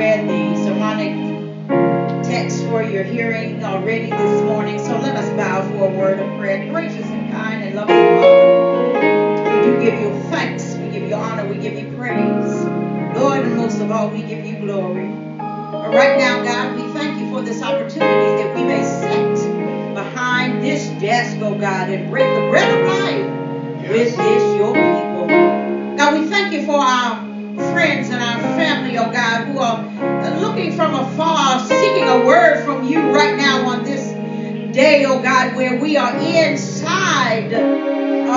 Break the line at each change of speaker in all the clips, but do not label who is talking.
read the sermonic text for your hearing already this morning, so let us bow for a word of prayer. Gracious and kind and loving Father, we do give you thanks, we give you honor, we give you praise. Lord, and most of all, we give you glory. But right now, God, we thank you for this opportunity that we may sit behind this desk, oh God, and break the bread of life with this, your people. God, we thank you for our friends and our family, oh God, who are looking from afar, seeking a word from you right now on this day, oh God, where we are inside, uh, uh,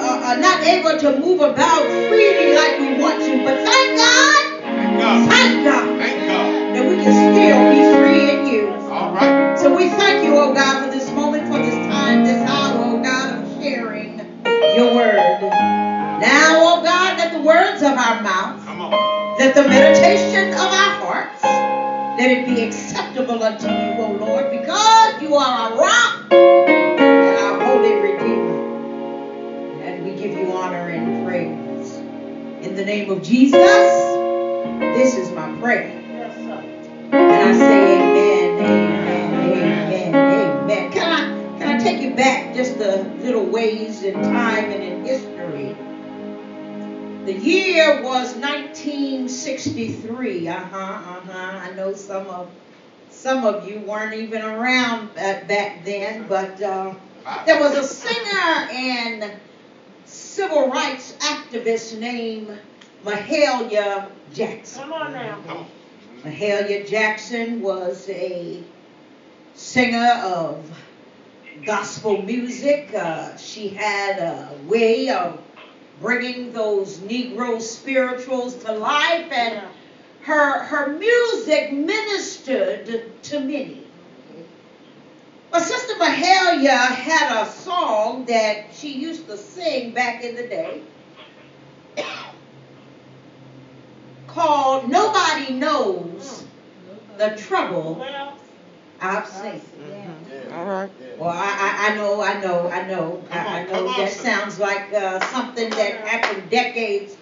uh, uh, not able to move about freely like we want to. But thank God,
Thank God.
thank God
Thank God.
that we can still be free in you.
All right.
So we thank you, oh God, for this moment, for this time, this hour, oh God, of sharing your word. Now, oh God, let the words of our mouth. Let the meditation of our hearts, let it be acceptable unto you, O Lord, because you are our rock and our holy redeemer. And we give you honor and praise. In the name of Jesus, this is my prayer. And I say amen, amen, amen, amen. Can I can I take you back just a little ways in time and in history? The year was 1963. Uh-huh, uh-huh. I know some of some of you weren't even around back, back then, but uh, there was a singer and civil rights activist named Mahalia Jackson.
Come on now.
Mahalia Jackson was a singer of gospel music. Uh, she had a way of bringing those Negro spirituals to life, and her her music ministered to many. But Sister Mahalia had a song that she used to sing back in the day called Nobody Knows the Trouble I've Seen.
All right.
Well, I, I, I know, I know, I know, I, I
Come on,
know
come on,
that
sister.
sounds like uh, something that happened decades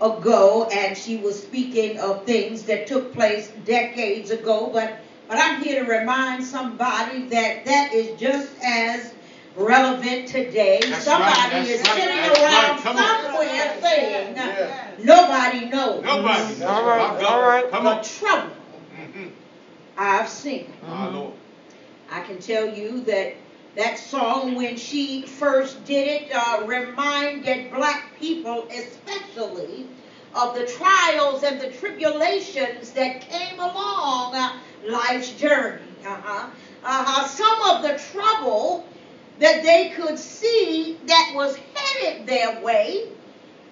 ago, and she was speaking of things that took place decades ago. But but I'm here to remind somebody that that is just as relevant today.
That's
somebody
right,
is
right,
sitting
that's
around
right. Come on.
somewhere saying,
Yeah.
"Nobody knows
Nobody.
All right,
My God.
all right.
Come
the
on.
trouble
Mhm.
I've seen."
My Lord.
I can tell you that that song, when she first did it, uh, reminded black people, especially, of the trials and the tribulations that came along uh, life's journey. Uh-huh. Uh-huh. Some of the trouble that they could see that was headed their way,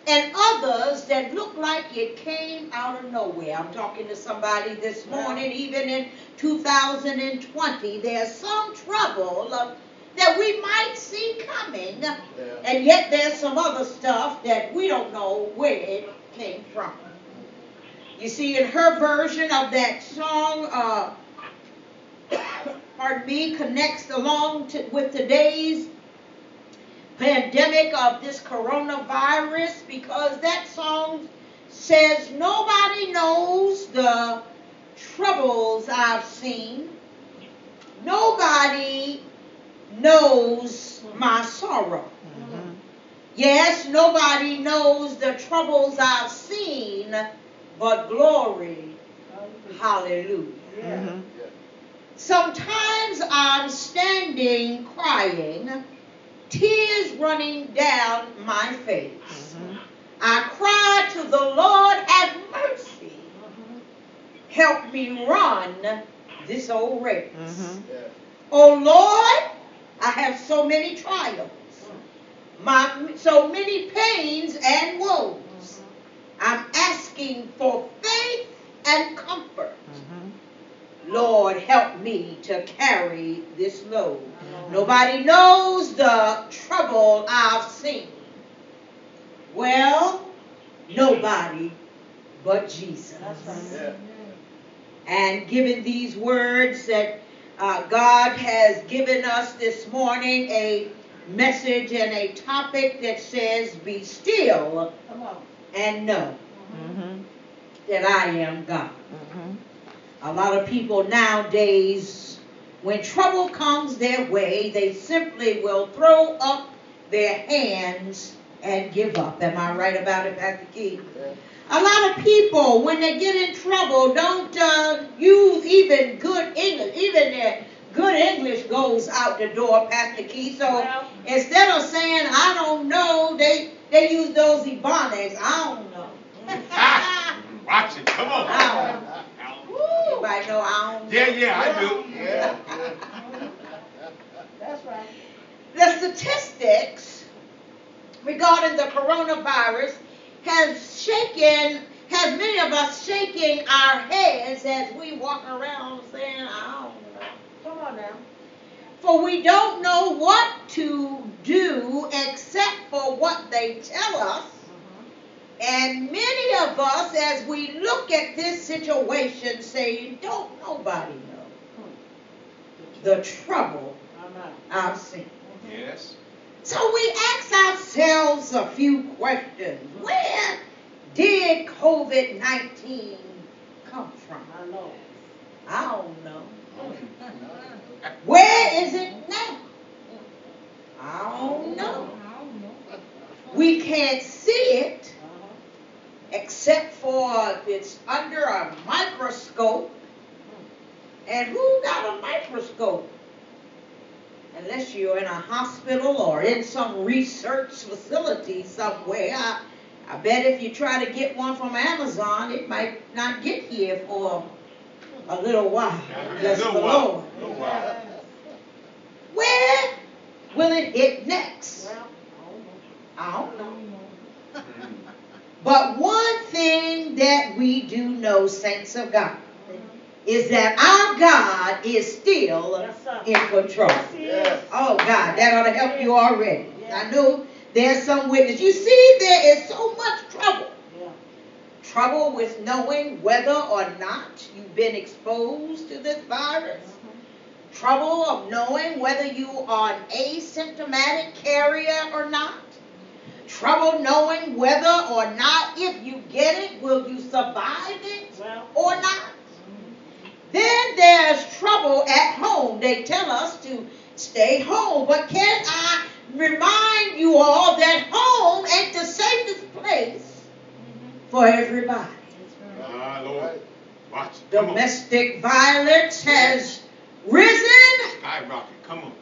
and others that looked like it came out of nowhere. I'm talking to somebody this morning, even in 2020. There's some trouble that we might see coming, and yet there's some other stuff that we don't know where it came from. You see, in her version of that song, uh, pardon me, connects along to, with today's pandemic of this coronavirus because that song says nobody knows the troubles I've seen. Nobody knows my sorrow.
Mhm.
Yes, nobody knows the troubles I've seen, but glory, hallelujah.
Mhm.
Sometimes I'm standing crying, tears running down my face.
Mhm.
I cry to the Lord, have mercy. Help me run this old race.
Mhm.
Oh Lord, I have so many trials, my so many pains and woes. I'm asking for faith and comfort. Lord, help me to carry this load. Nobody knows the trouble I've seen. Well, nobody but Jesus.
Yeah.
And given these words that uh, God has given us this morning, a message and a topic that says, Be still and know.
Mhm.
that I am God.
Mhm.
A lot of people nowadays, when trouble comes their way, they simply will throw up their hands and give up. Am I right about it, Pastor Keith? A lot of people, when they get in trouble, don't uh, use even good English. Even their good English goes out the door, Pastor Keith. So
Well-
instead of saying "I don't know," they they use those ebonics. I don't know.
Watch it. Come on.
I don't know. I don't.
Yeah, yeah, I do.
Yeah.
That's right.
The statistics regarding the coronavirus has shaken, has many of us shaking our heads as we walk around saying, I don't know.
Come on now.
For we don't know what to do except for what they tell us. And many of us, as we look at this situation, say, don't nobody know the trouble
I'm not.
I've seen.
Yes.
So we ask ourselves a few questions. Where did COVID 19 come from?
I know.
I don't know. Where is it now? I don't know. We can't see it. Except for if it's under a microscope. And who got a microscope? Unless you're in a hospital or in some research facility somewhere. I, I bet if you try to get one from Amazon, it might not get here for a little while. Bless the
Little
Lord.
while. Little while.
Where will it hit next?
Well,
I don't know.
Mm.
But one thing that we do know, saints of God, is that our God is still
Yes,
in control.
Yes.
Oh God, that ought to help you already.
Yeah.
I know there's some witness. You see, there is so much trouble.
Yeah.
Trouble with knowing whether or not you've been exposed to this virus. Trouble of knowing whether you are an asymptomatic carrier or not. Trouble knowing whether or not, if you get it, will you survive it or not. Then there's trouble at home. They tell us to stay home. But can I remind you all that home ain't the safest place for everybody?
ah, Lord. Watch it.
Domestic violence has risen
Skyrocket. Come on.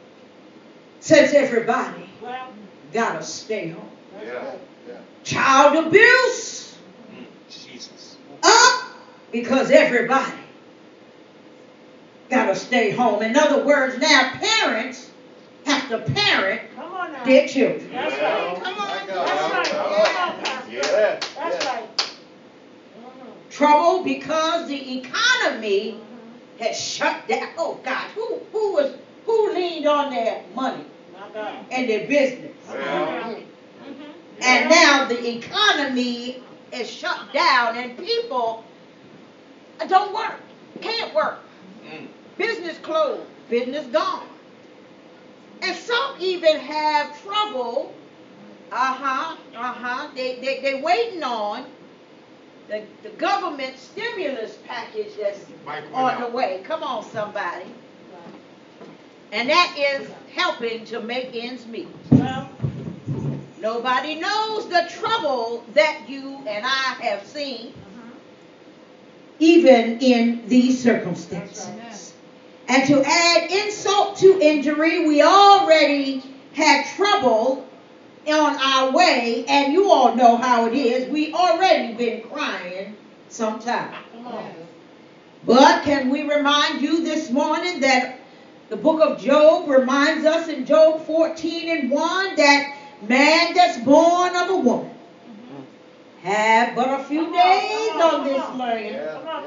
since everybody
well,
gotta stay home.
Yeah.
Yeah.
Child abuse
Mm. Jesus.
up because everybody gotta stay home. In other words, now parents have to parent
come on now.
their children.
That's
Yeah.
right. Come on.
I
That's right. Come on, Pastor.
Yeah.
That's right.
Trouble because the economy has shut down. Oh God, who who was who leaned on their money and their business?
Well,
And now the economy is shut down and people don't work, can't work.
Mm.
Business closed, business gone. And some even have trouble. Uh-huh, uh-huh. They they they waiting on the, the government stimulus package that's
Mike went
on the way. Come on, somebody. And that is helping to make ends meet.
Well,
Nobody knows the trouble that you and I have seen, even in these circumstances. And to add insult to injury, we already had trouble on our way, and you all know how it is. We already been crying sometime. But can we remind you this morning that the book of Job reminds us in Job 14 and 1 that man that's born of a woman mm-hmm. have but a few
on,
days
on,
on this
come
land.
Yeah.
Come.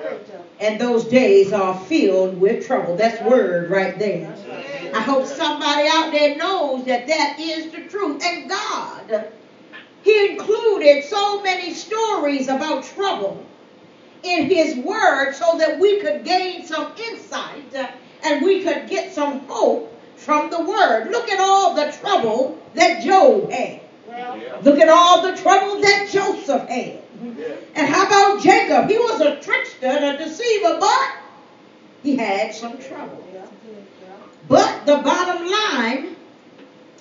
And those days are filled with trouble. That's word right there. I hope somebody out there knows that that is the truth. And God, He included so many stories about trouble in His Word so that we could gain some insight and we could get some hope from the Word. Look at all the trouble that Job had.
Yeah.
Look at all the trouble that Joseph had. And how about Jacob? He was a trickster and a deceiver, but he had some trouble. But the bottom line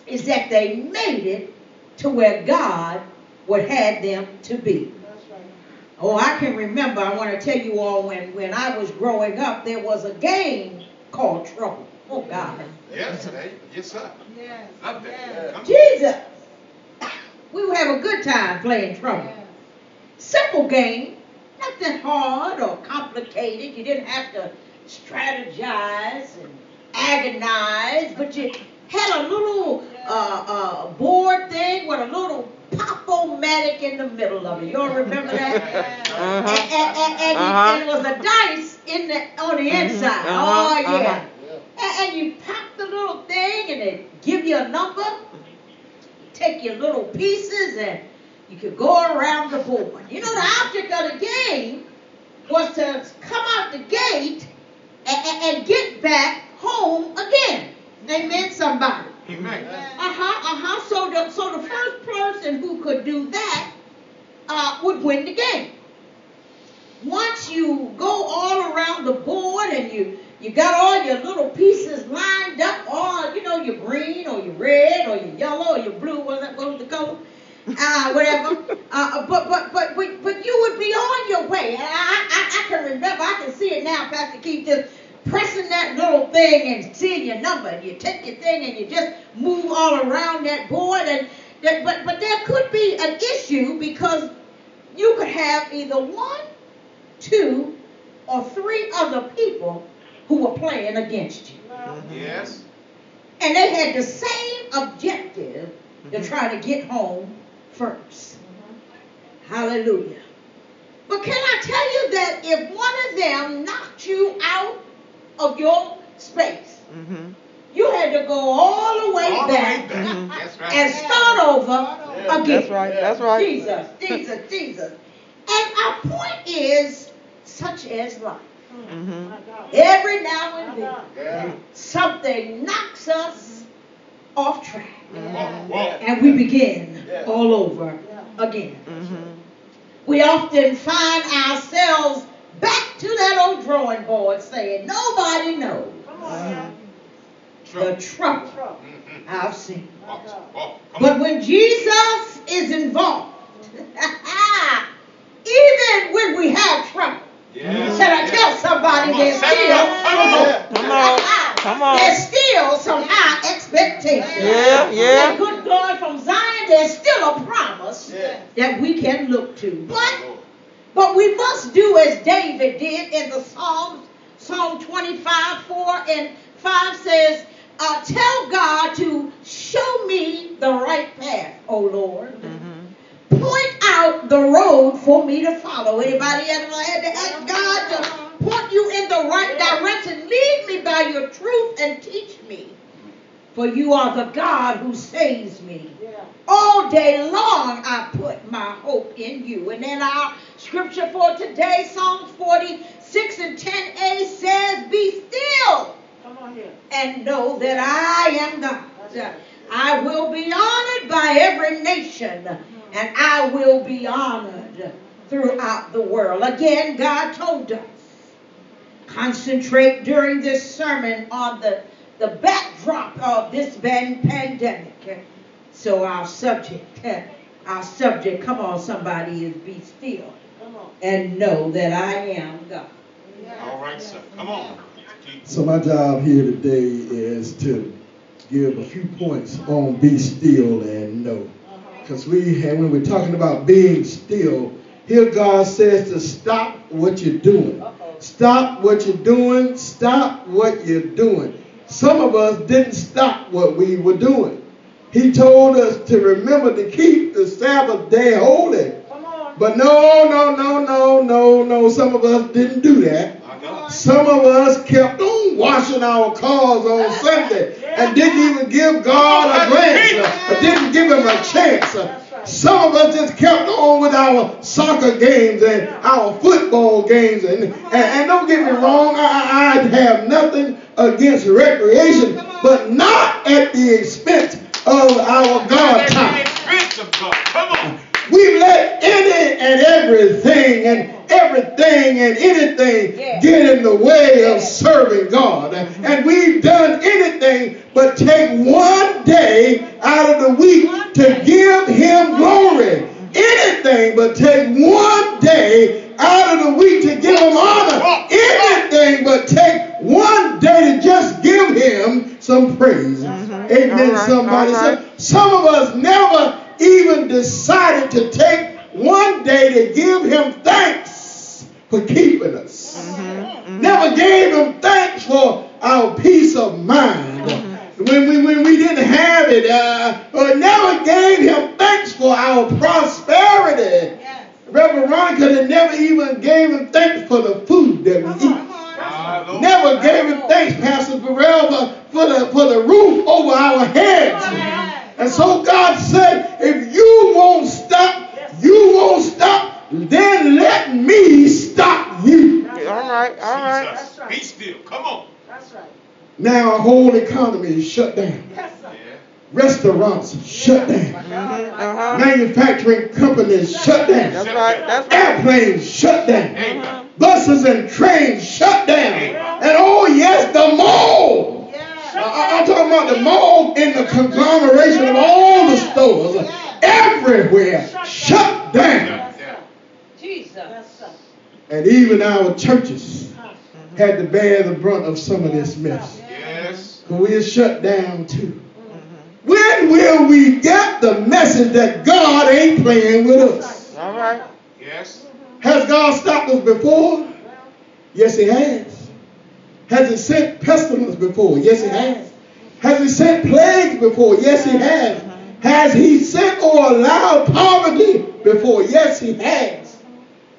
is that they made it to where God would have them to be. Oh, I can remember, I want to tell you all, when, when I was growing up, there was a game called Trouble. Oh, God.
Yes, hey, yes, sir.
Yes.
Love that. Come.
Jesus. We would have a good time playing Trouble. Simple game, nothing hard or complicated. You didn't have to strategize and agonize, but you had a little uh, uh, board thing with a little pop-o-matic in the middle of it. You all remember that? And,
Uh-huh.
and, and, and, you-
Uh-huh.
and it was a dice in the on the inside.
Uh-huh,
Oh yeah. You pop the little thing and it give you a number. Take your little pieces and you could go around the board. You know the object of the game was to come out the gate and, and, and get back home again. Amen, somebody.
Amen.
Uh-huh, uh-huh. So the so the first person who could do that uh, would win the game. Once you go all around the board and you you got all your little pieces lined up, all you know, your green or your red or your yellow or your blue, what's that what was the color? Uh, whatever. Uh, but, but but but but you would be on your way. And I, I I can remember, I can see it now, Pastor Keith, just pressing that little thing and seeing your number. And you take your thing and you just move all around that board. And that, but but there could be an issue because you could have either one, two, or three other people who were playing against you. Mm-hmm.
Yes.
And they had the same objective to mm-hmm. try to get home 1st mm-hmm. Hallelujah. But can I tell you that if one of them knocked you out of your space,
Mm-hmm.
you had to go all the way
All the way
back,
back. That's right.
and start over again.
That's right. That's right.
Jesus, Jesus, Jesus. And our point is such as life.
Mm-hmm.
Every now and then,
Yeah.
something knocks us off track.
Walk.
and we begin all over again.
Mm-hmm.
We often find ourselves back to that old drawing board saying, Nobody knows the
Trouble.
trouble. I've seen.
Walk.
But when Jesus is involved, even when we have trouble,
Yes.
Can somebody there's still.
Come on.
Come on.
There's still some high expectation.
Yeah, yeah.
And good God from Zion, there's still a promise that we can look to. But but we must do as David did in the Psalms. Psalm 25, 4 and 5 says, uh, Tell God to show me the right path, O Lord.
Mm-hmm.
Point out the road for me to follow. Anybody ever had to ask God to point you in the right direction? Lead me by your truth and teach me. For you are the God who saves me. All day long I put my hope in you. And then our scripture for today, Psalms 46 and 10a says, Be still and know that I am God. I will be honored by every nation, and I will be honored throughout the world. Again, God told us concentrate during this sermon on the, the backdrop of this ban- pandemic. So our subject, our subject, come on, somebody, is be still and know that I am God.
All right, sir. Come on.
So my job here today is to give a few points on be still and know. Because we have, when we're talking about being still, here God says to stop what you're doing. Stop what you're doing. Stop what you're doing. Some of us didn't stop what we were doing. He told us to remember to keep the Sabbath day holy. But no, no, no, no, no, no. Some of us didn't do that. Some of us kept on washing our cars on Sunday and didn't even give God a glance or didn't give him a chance. Some of us just kept on with our soccer games and our football games. And, and, and don't get me wrong, I, I have nothing against recreation, but not at the expense of our God
At the
time.
expense of God. Come on.
We've let any and everything and everything and anything
Yeah.
get in the way of serving God. And we've done anything but take one day out of the week to give Him glory. Anything but take one day out of the week to give Him honor. Anything but take one day to just give Him some praise. Amen,
All right,
somebody. So- some of us never even decided to take one day to give him thanks for keeping us. Never gave him thanks for our peace of mind. When we, when we didn't have it, uh, or never gave him thanks for our prosperity. Reverend Veronica never even gave him thanks for the food that we eat.
Hallelujah.
Never gave him thanks, Pastor Burrell, for- for the, for the roof over our heads. And so God said, if you won't stop, you won't stop, then let me stop you.
All right, all right.
Jesus. Be still. Come on. That's right.
Now our whole economy is shut down.
Yeah.
Restaurants shut down.
Mm-hmm. Uh-huh.
Manufacturing companies shut
That's
down.
right, that's right.
Airplanes shut down.
Amen.
Buses and trains shut down. And oh yes, the mall. I- I'm talking about the mall in the conglomeration of all the stores everywhere shut down.
Jesus.
And even our churches had to bear the brunt of some of this mess.
Yes.
But we're shut down too. When will we get the message that God ain't playing with us?
All right.
Yes.
Has God stopped us before? Yes, He has. Has He sent pestilence before? Yes, He has. Has He sent plagues before? Yes, He has. Has He sent or allowed poverty before? Yes, He has.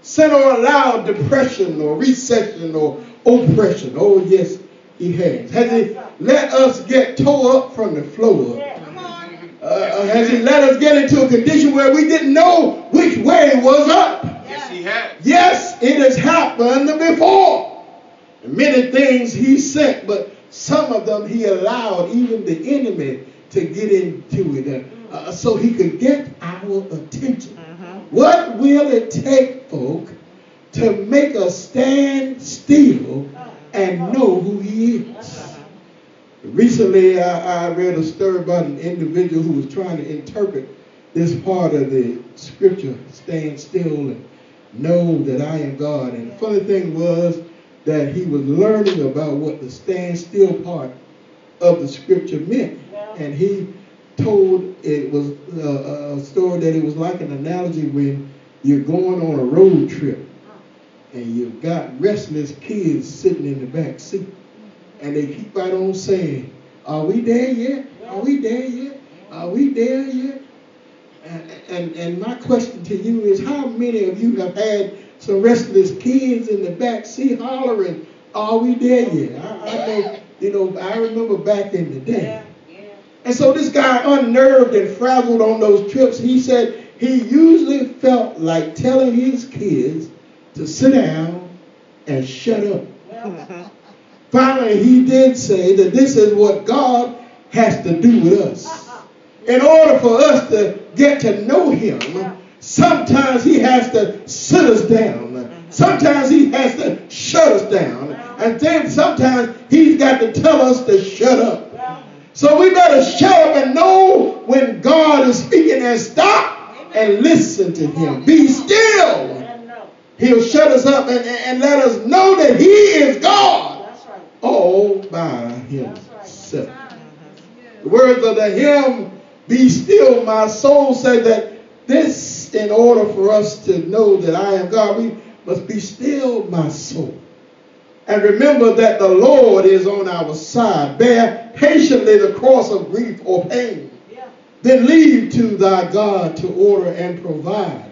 Sent or allowed depression or recession or oppression? Oh, yes, He has. Has He let us get tore up from the floor? Uh, uh, has He let us get into a condition where we didn't know which way was up?
Yes, he has.
Yes, it has happened before. Many things he sent, but some of them he allowed even the enemy to get into it uh, uh, so he could get our attention. What will it take, folk, to make us stand still and know who he is? Recently, I, I read a story about an individual who was trying to interpret this part of the scripture, stand still and know that I am God. And the funny thing was that he was learning about what the stand still part of the scripture meant. And he told it was uh, a story that it was like an analogy when you're going on a road trip and you've got restless kids sitting in the back seat. And they keep right on saying, Are we there yet? Are we there yet? Are we there yet? And, and, and my question to you is how many of you have had some restless kids in the back seat hollering, Are we there yet? I, I know, you know, I remember back in the day. And so this guy, unnerved and frazzled on those trips, he said he usually felt like telling his kids to sit down and shut up. Finally, he did say that this is what God has to do with us. In order for us to get to know him, sometimes he has to sit us down. Sometimes he has to shut us down. And then sometimes he's got to tell us to shut up. So we better shut up and know when God is speaking and stop and listen to him. Be still. He'll shut us up and, and let us know that he is God all by himself. The words of the hymn, Be Still, My Soul, say that this, in order for us to know that I am God, we must be still, my soul. And remember that the Lord is on our side. Bear patiently the cross of grief or pain. Then leave to thy God to order and provide.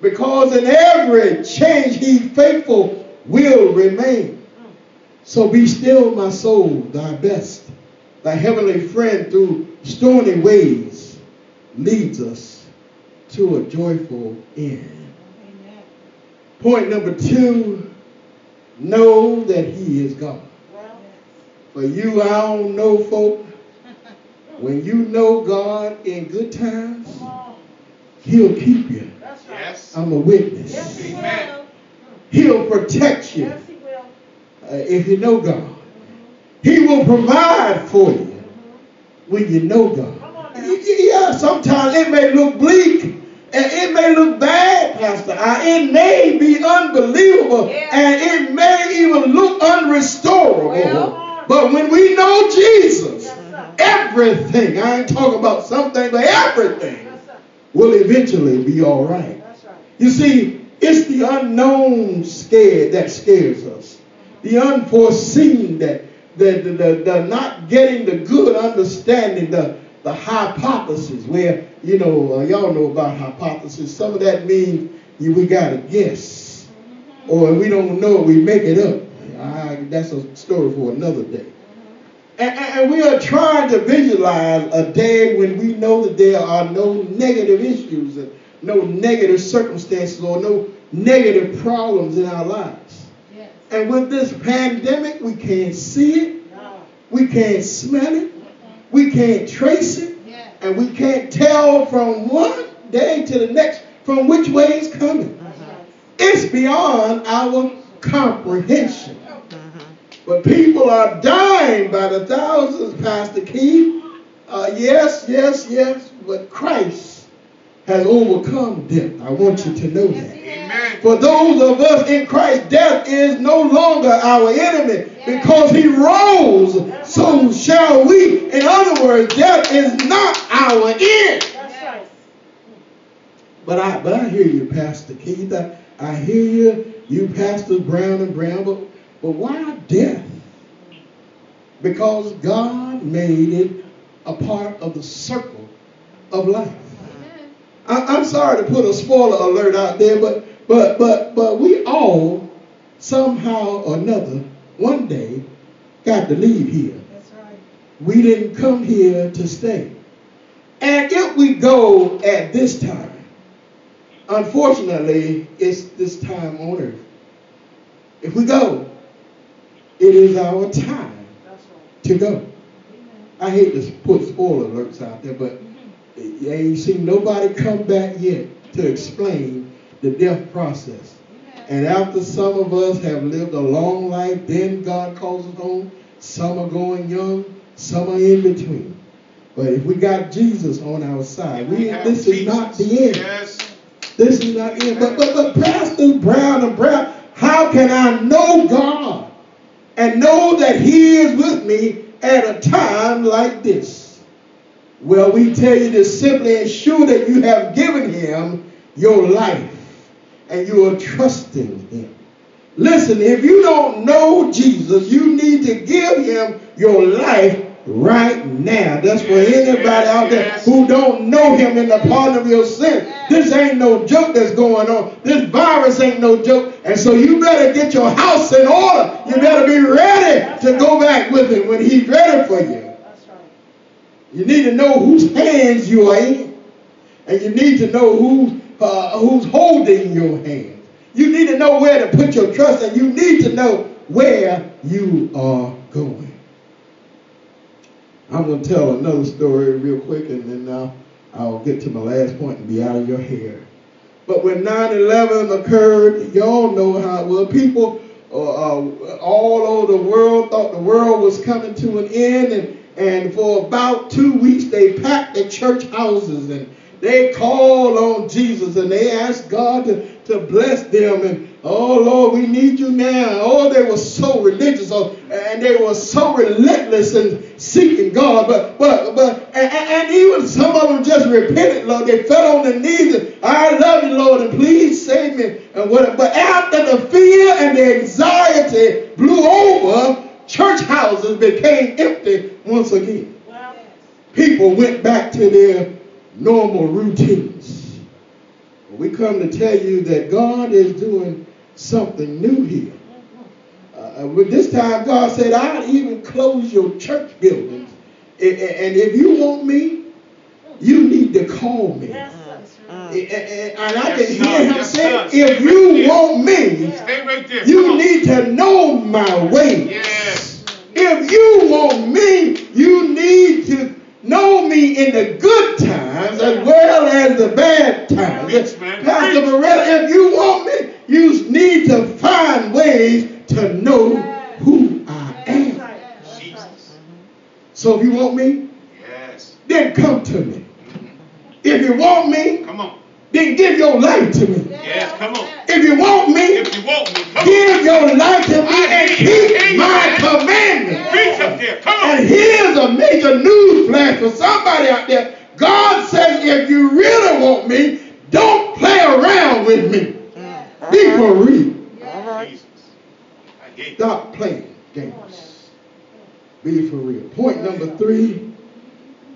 Because in every change he faithful will remain. So be still, my soul, thy best. Thy heavenly friend through stormy ways leads us to a joyful end. Point number two, know that he is God. For you, I don't know, folk. When you know God in good times, He'll keep you.
Right.
Yes.
I'm a witness.
Yes, he will.
He'll protect you
Yes, he will.
uh, if you know God. He will provide for you when you know God.
Come on.
Y- y- Yeah, sometimes it may look bleak and it may look bad, Pastor. It may be unbelievable
Yeah.
and it may even look unrestorable.
Well.
but when we know Jesus,
Yes,
everything, I ain't talking about something, but everything
yes,
will eventually be all right.
Right.
You see, it's the unknown scared that scares us. The unforeseen that the, the, the, the not getting the good understanding, the, the hypothesis, where, you know, uh, y'all know about hypothesis. Some of that means you, we got to guess. Or if we don't know we make it up. I, that's a story for another day. And, and- and we are trying to visualize a day when we know that there are no negative issues and no negative circumstances or no negative problems in our lives.
Yes.
And with this pandemic, we can't see it,
No.
we can't smell it, we can't trace it,
Yes.
and we can't tell from one day to the next from which way it's coming.
That's right.
It's beyond our comprehension. But people are dying by the thousands, Pastor Keith. Uh, yes, yes, yes, but Christ has overcome death. I want you to know that.
Amen.
For those of us in Christ, death is no longer our enemy because he rose, so shall we. Death is not our end.
That's right.
But I, but I hear you, Pastor Keith. I, I hear you, you Pastor Brown and Brown. But, but why death? Because God made it a part of the circle of life.
Amen.
I, I'm sorry to put a spoiler alert out there, but but but but we all somehow or another one day got to leave here. We didn't come here to stay. And if we go at this time, unfortunately, it's this time on earth. If we go, it is our time to go. I hate to put spoiler alerts out there, but you ain't seen nobody come back yet to explain the death process. And after some of us have lived a long life, then God calls us home. Some are going young, some are in between. But if we got Jesus on our side, we, this is not the end.
Yes.
This is not the end. But, but, but Pastor Brown and Brown, how can I know God and know that He is with me at a time like this? Well, we tell you to simply ensure that you have given Him your life and you are trusting Him. Listen, if you don't know Jesus, you need to give Him your life right now. That's for anybody out there who don't know Him in the pardon of your sin. This ain't no joke that's going on. This virus ain't no joke. And so you better get your house in order. You better be ready to go back with Him when He's ready for you. You need to know whose hands you are in. And you need to know who, uh, who's holding your hand. You need to know where to put your trust and you need to know where you are going. I'm going to tell another story real quick and then I'll, I'll get to my last point and be out of your hair. But when 9-11 occurred, y'all know how it was. People uh, uh, all over the world thought the world was coming to an end. And, and for about two weeks, they packed the church houses and they called on Jesus and they asked God to, to bless them. And, oh, Lord, we need you now. Oh, they were so religious oh, and they were so relentless in seeking God. But, but, but, and, and even some of them just repented, Lord. They fell on their knees and, I love you, Lord, and please save me. And what, but after the fear and the anxiety blew over, church houses became empty once again
Well,
people went back to their normal routines. We come to tell you that God is doing something new here. Uh, uh but this time, God said, I'll even close your church buildings. A- a- And if you want me, you need to call me.
yes, sir.
A- a- And I can hear him say, if you want me,
Stay right there. Come
you need to know my ways. If you want me, you need to know me in the good times as well as the bad times.
Preach, man.
Pastor. Morella, if you want me, you need to find ways to know who I am.
Jesus.
So if you want me,
Yes.
then come to me. Mm-hmm. If you want me,
Come on.
Then give your life to me.
Yes, come on.
If you want me,
If you want me, come on.
give your life to me and keep my commandments.
Preach up there. Come
And here's a major news flash for somebody out there. God says, if you really want me, don't play around with me. Mm-hmm. Be for real.
All right.
Jesus.
Stop playing games. Be for real. Point number three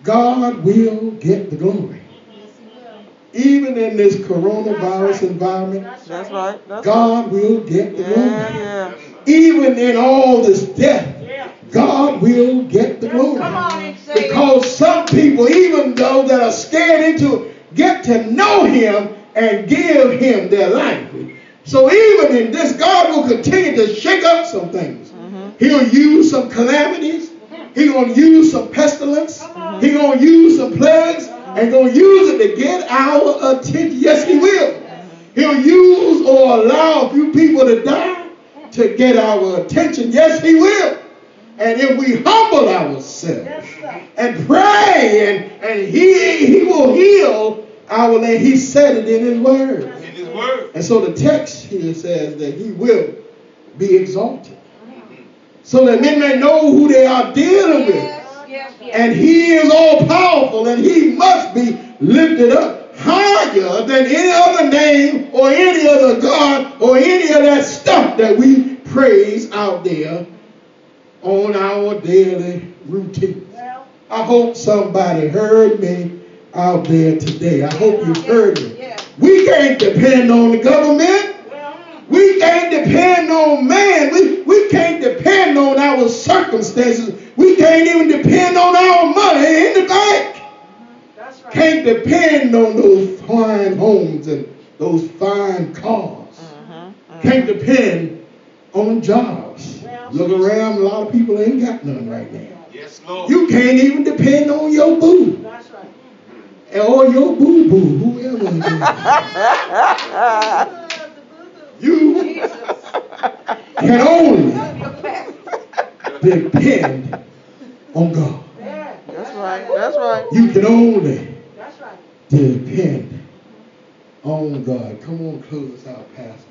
God will get the glory. Even in this coronavirus environment,
That's right. That's
God will get the glory.
Yeah, yeah.
Even in all this death, God will get the glory.
Come on and say it.
Because some people, even though that are scared into it, get to know Him and give Him their life. So even in this, God will continue to shake up some things. Mm-hmm. He'll use some calamities. He's gonna use some pestilence. He's gonna use some plagues and gonna use it to get our attention. Yes, He will. He'll use or allow a few people to die to get our attention. Yes, He will. And if we humble ourselves and pray and, and he, he will heal our land. He said it in his word.
In his word.
And so the text here says that he will be exalted. So that men may know who they are dealing with. And he is all powerful and he must be lifted up higher than any other name or any other God or any of that stuff that we praise out there on our daily routine. I hope somebody heard me out there today. I hope you heard me. We can't depend on the government. We can't depend on man. We, we can't depend on our circumstances. We can't even depend on our money in the bank.
That's right.
Can't depend on those fine homes and those fine cars. Mm-hmm, mm-hmm. Can't depend on jobs. Look around, a lot of people ain't got none right now.
Yes, Lord.
You can't even depend on your boo.
That's right.
Or your boo boo, whoever it is. You can only depend on God.
That's right. That's right.
You can only
right.
depend on God. Come on, close us out, Pastor.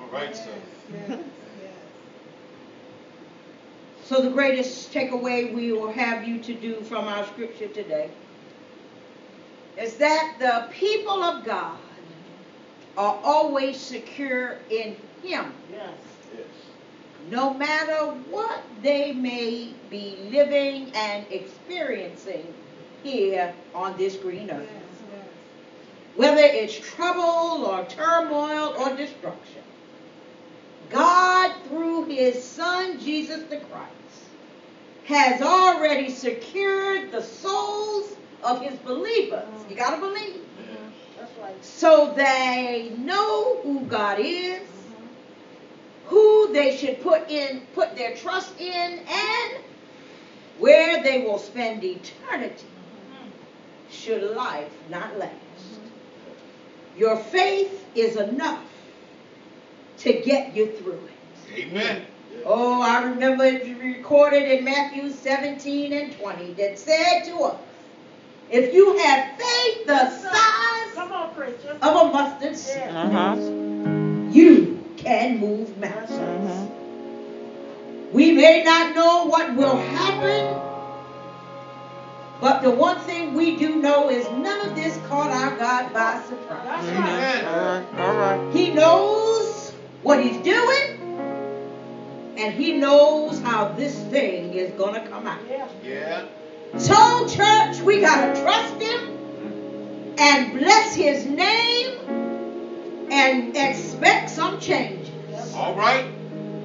All right, sir.
So the greatest takeaway we will have you to do from our scripture today is that the people of God are always secure in Him.
Yes.
No matter what they may be living and experiencing here on this green earth. Whether it's trouble or turmoil or destruction. God, through His Son, Jesus the Christ, has already secured the souls of His believers. You got to believe. So they know who God is, who they should put in, put their trust in, and where they will spend eternity should life not last. Your faith is enough to get you through it.
Amen.
Oh, I remember it recorded in Matthew 17 and 20 that said to us, if you have faith the size
Come on,
of a mustard seed,
Yeah.
Uh-huh.
you can move mountains.
Mhm.
We may not know what will happen, but the one thing we do know is none of this caught our God by surprise.
That's
All
right.
Amen.
right. All right.
He knows what he's doing, and he knows how this thing is going to come out.
Yeah.
Yeah.
So, church, we got to trust him and bless his name and expect some changes.
All right.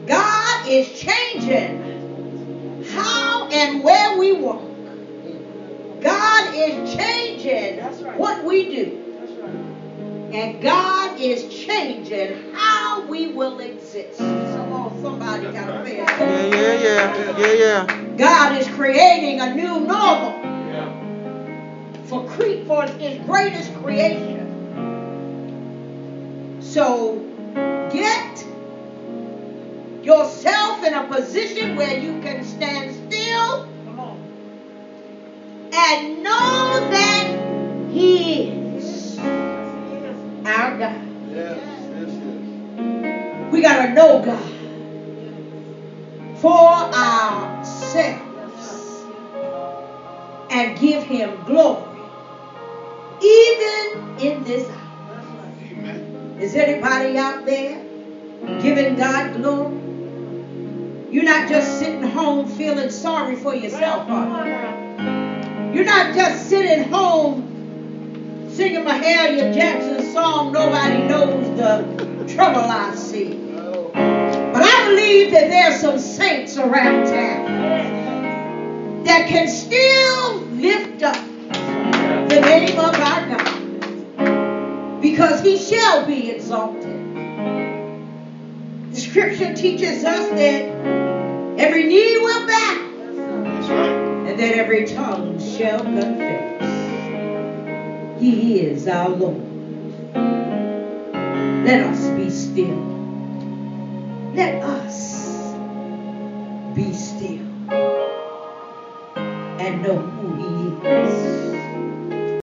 God is changing how and where we walk. God is changing
right.
what we do.
Right.
And God is changing how we will exist. Come on, somebody got to pay
Yeah, yeah, yeah. Yeah, yeah.
God is creating a new normal
Yeah.
for cre- for his greatest creation. So get yourself in a position where you can stand still and know that he is our God.
Yes, yes, yes.
We got to know God for ourselves and give him glory even in this hour.
Amen.
Is anybody out there giving God glory? You're not just sitting home feeling sorry for yourself, are you? You're not just sitting home singing Mahalia Jackson song, nobody knows the trouble I see. Believe that there's some saints around town that can still lift up the name of our God because he shall be exalted. The scripture teaches us that every knee will bow and that every tongue shall confess he is our Lord. Let us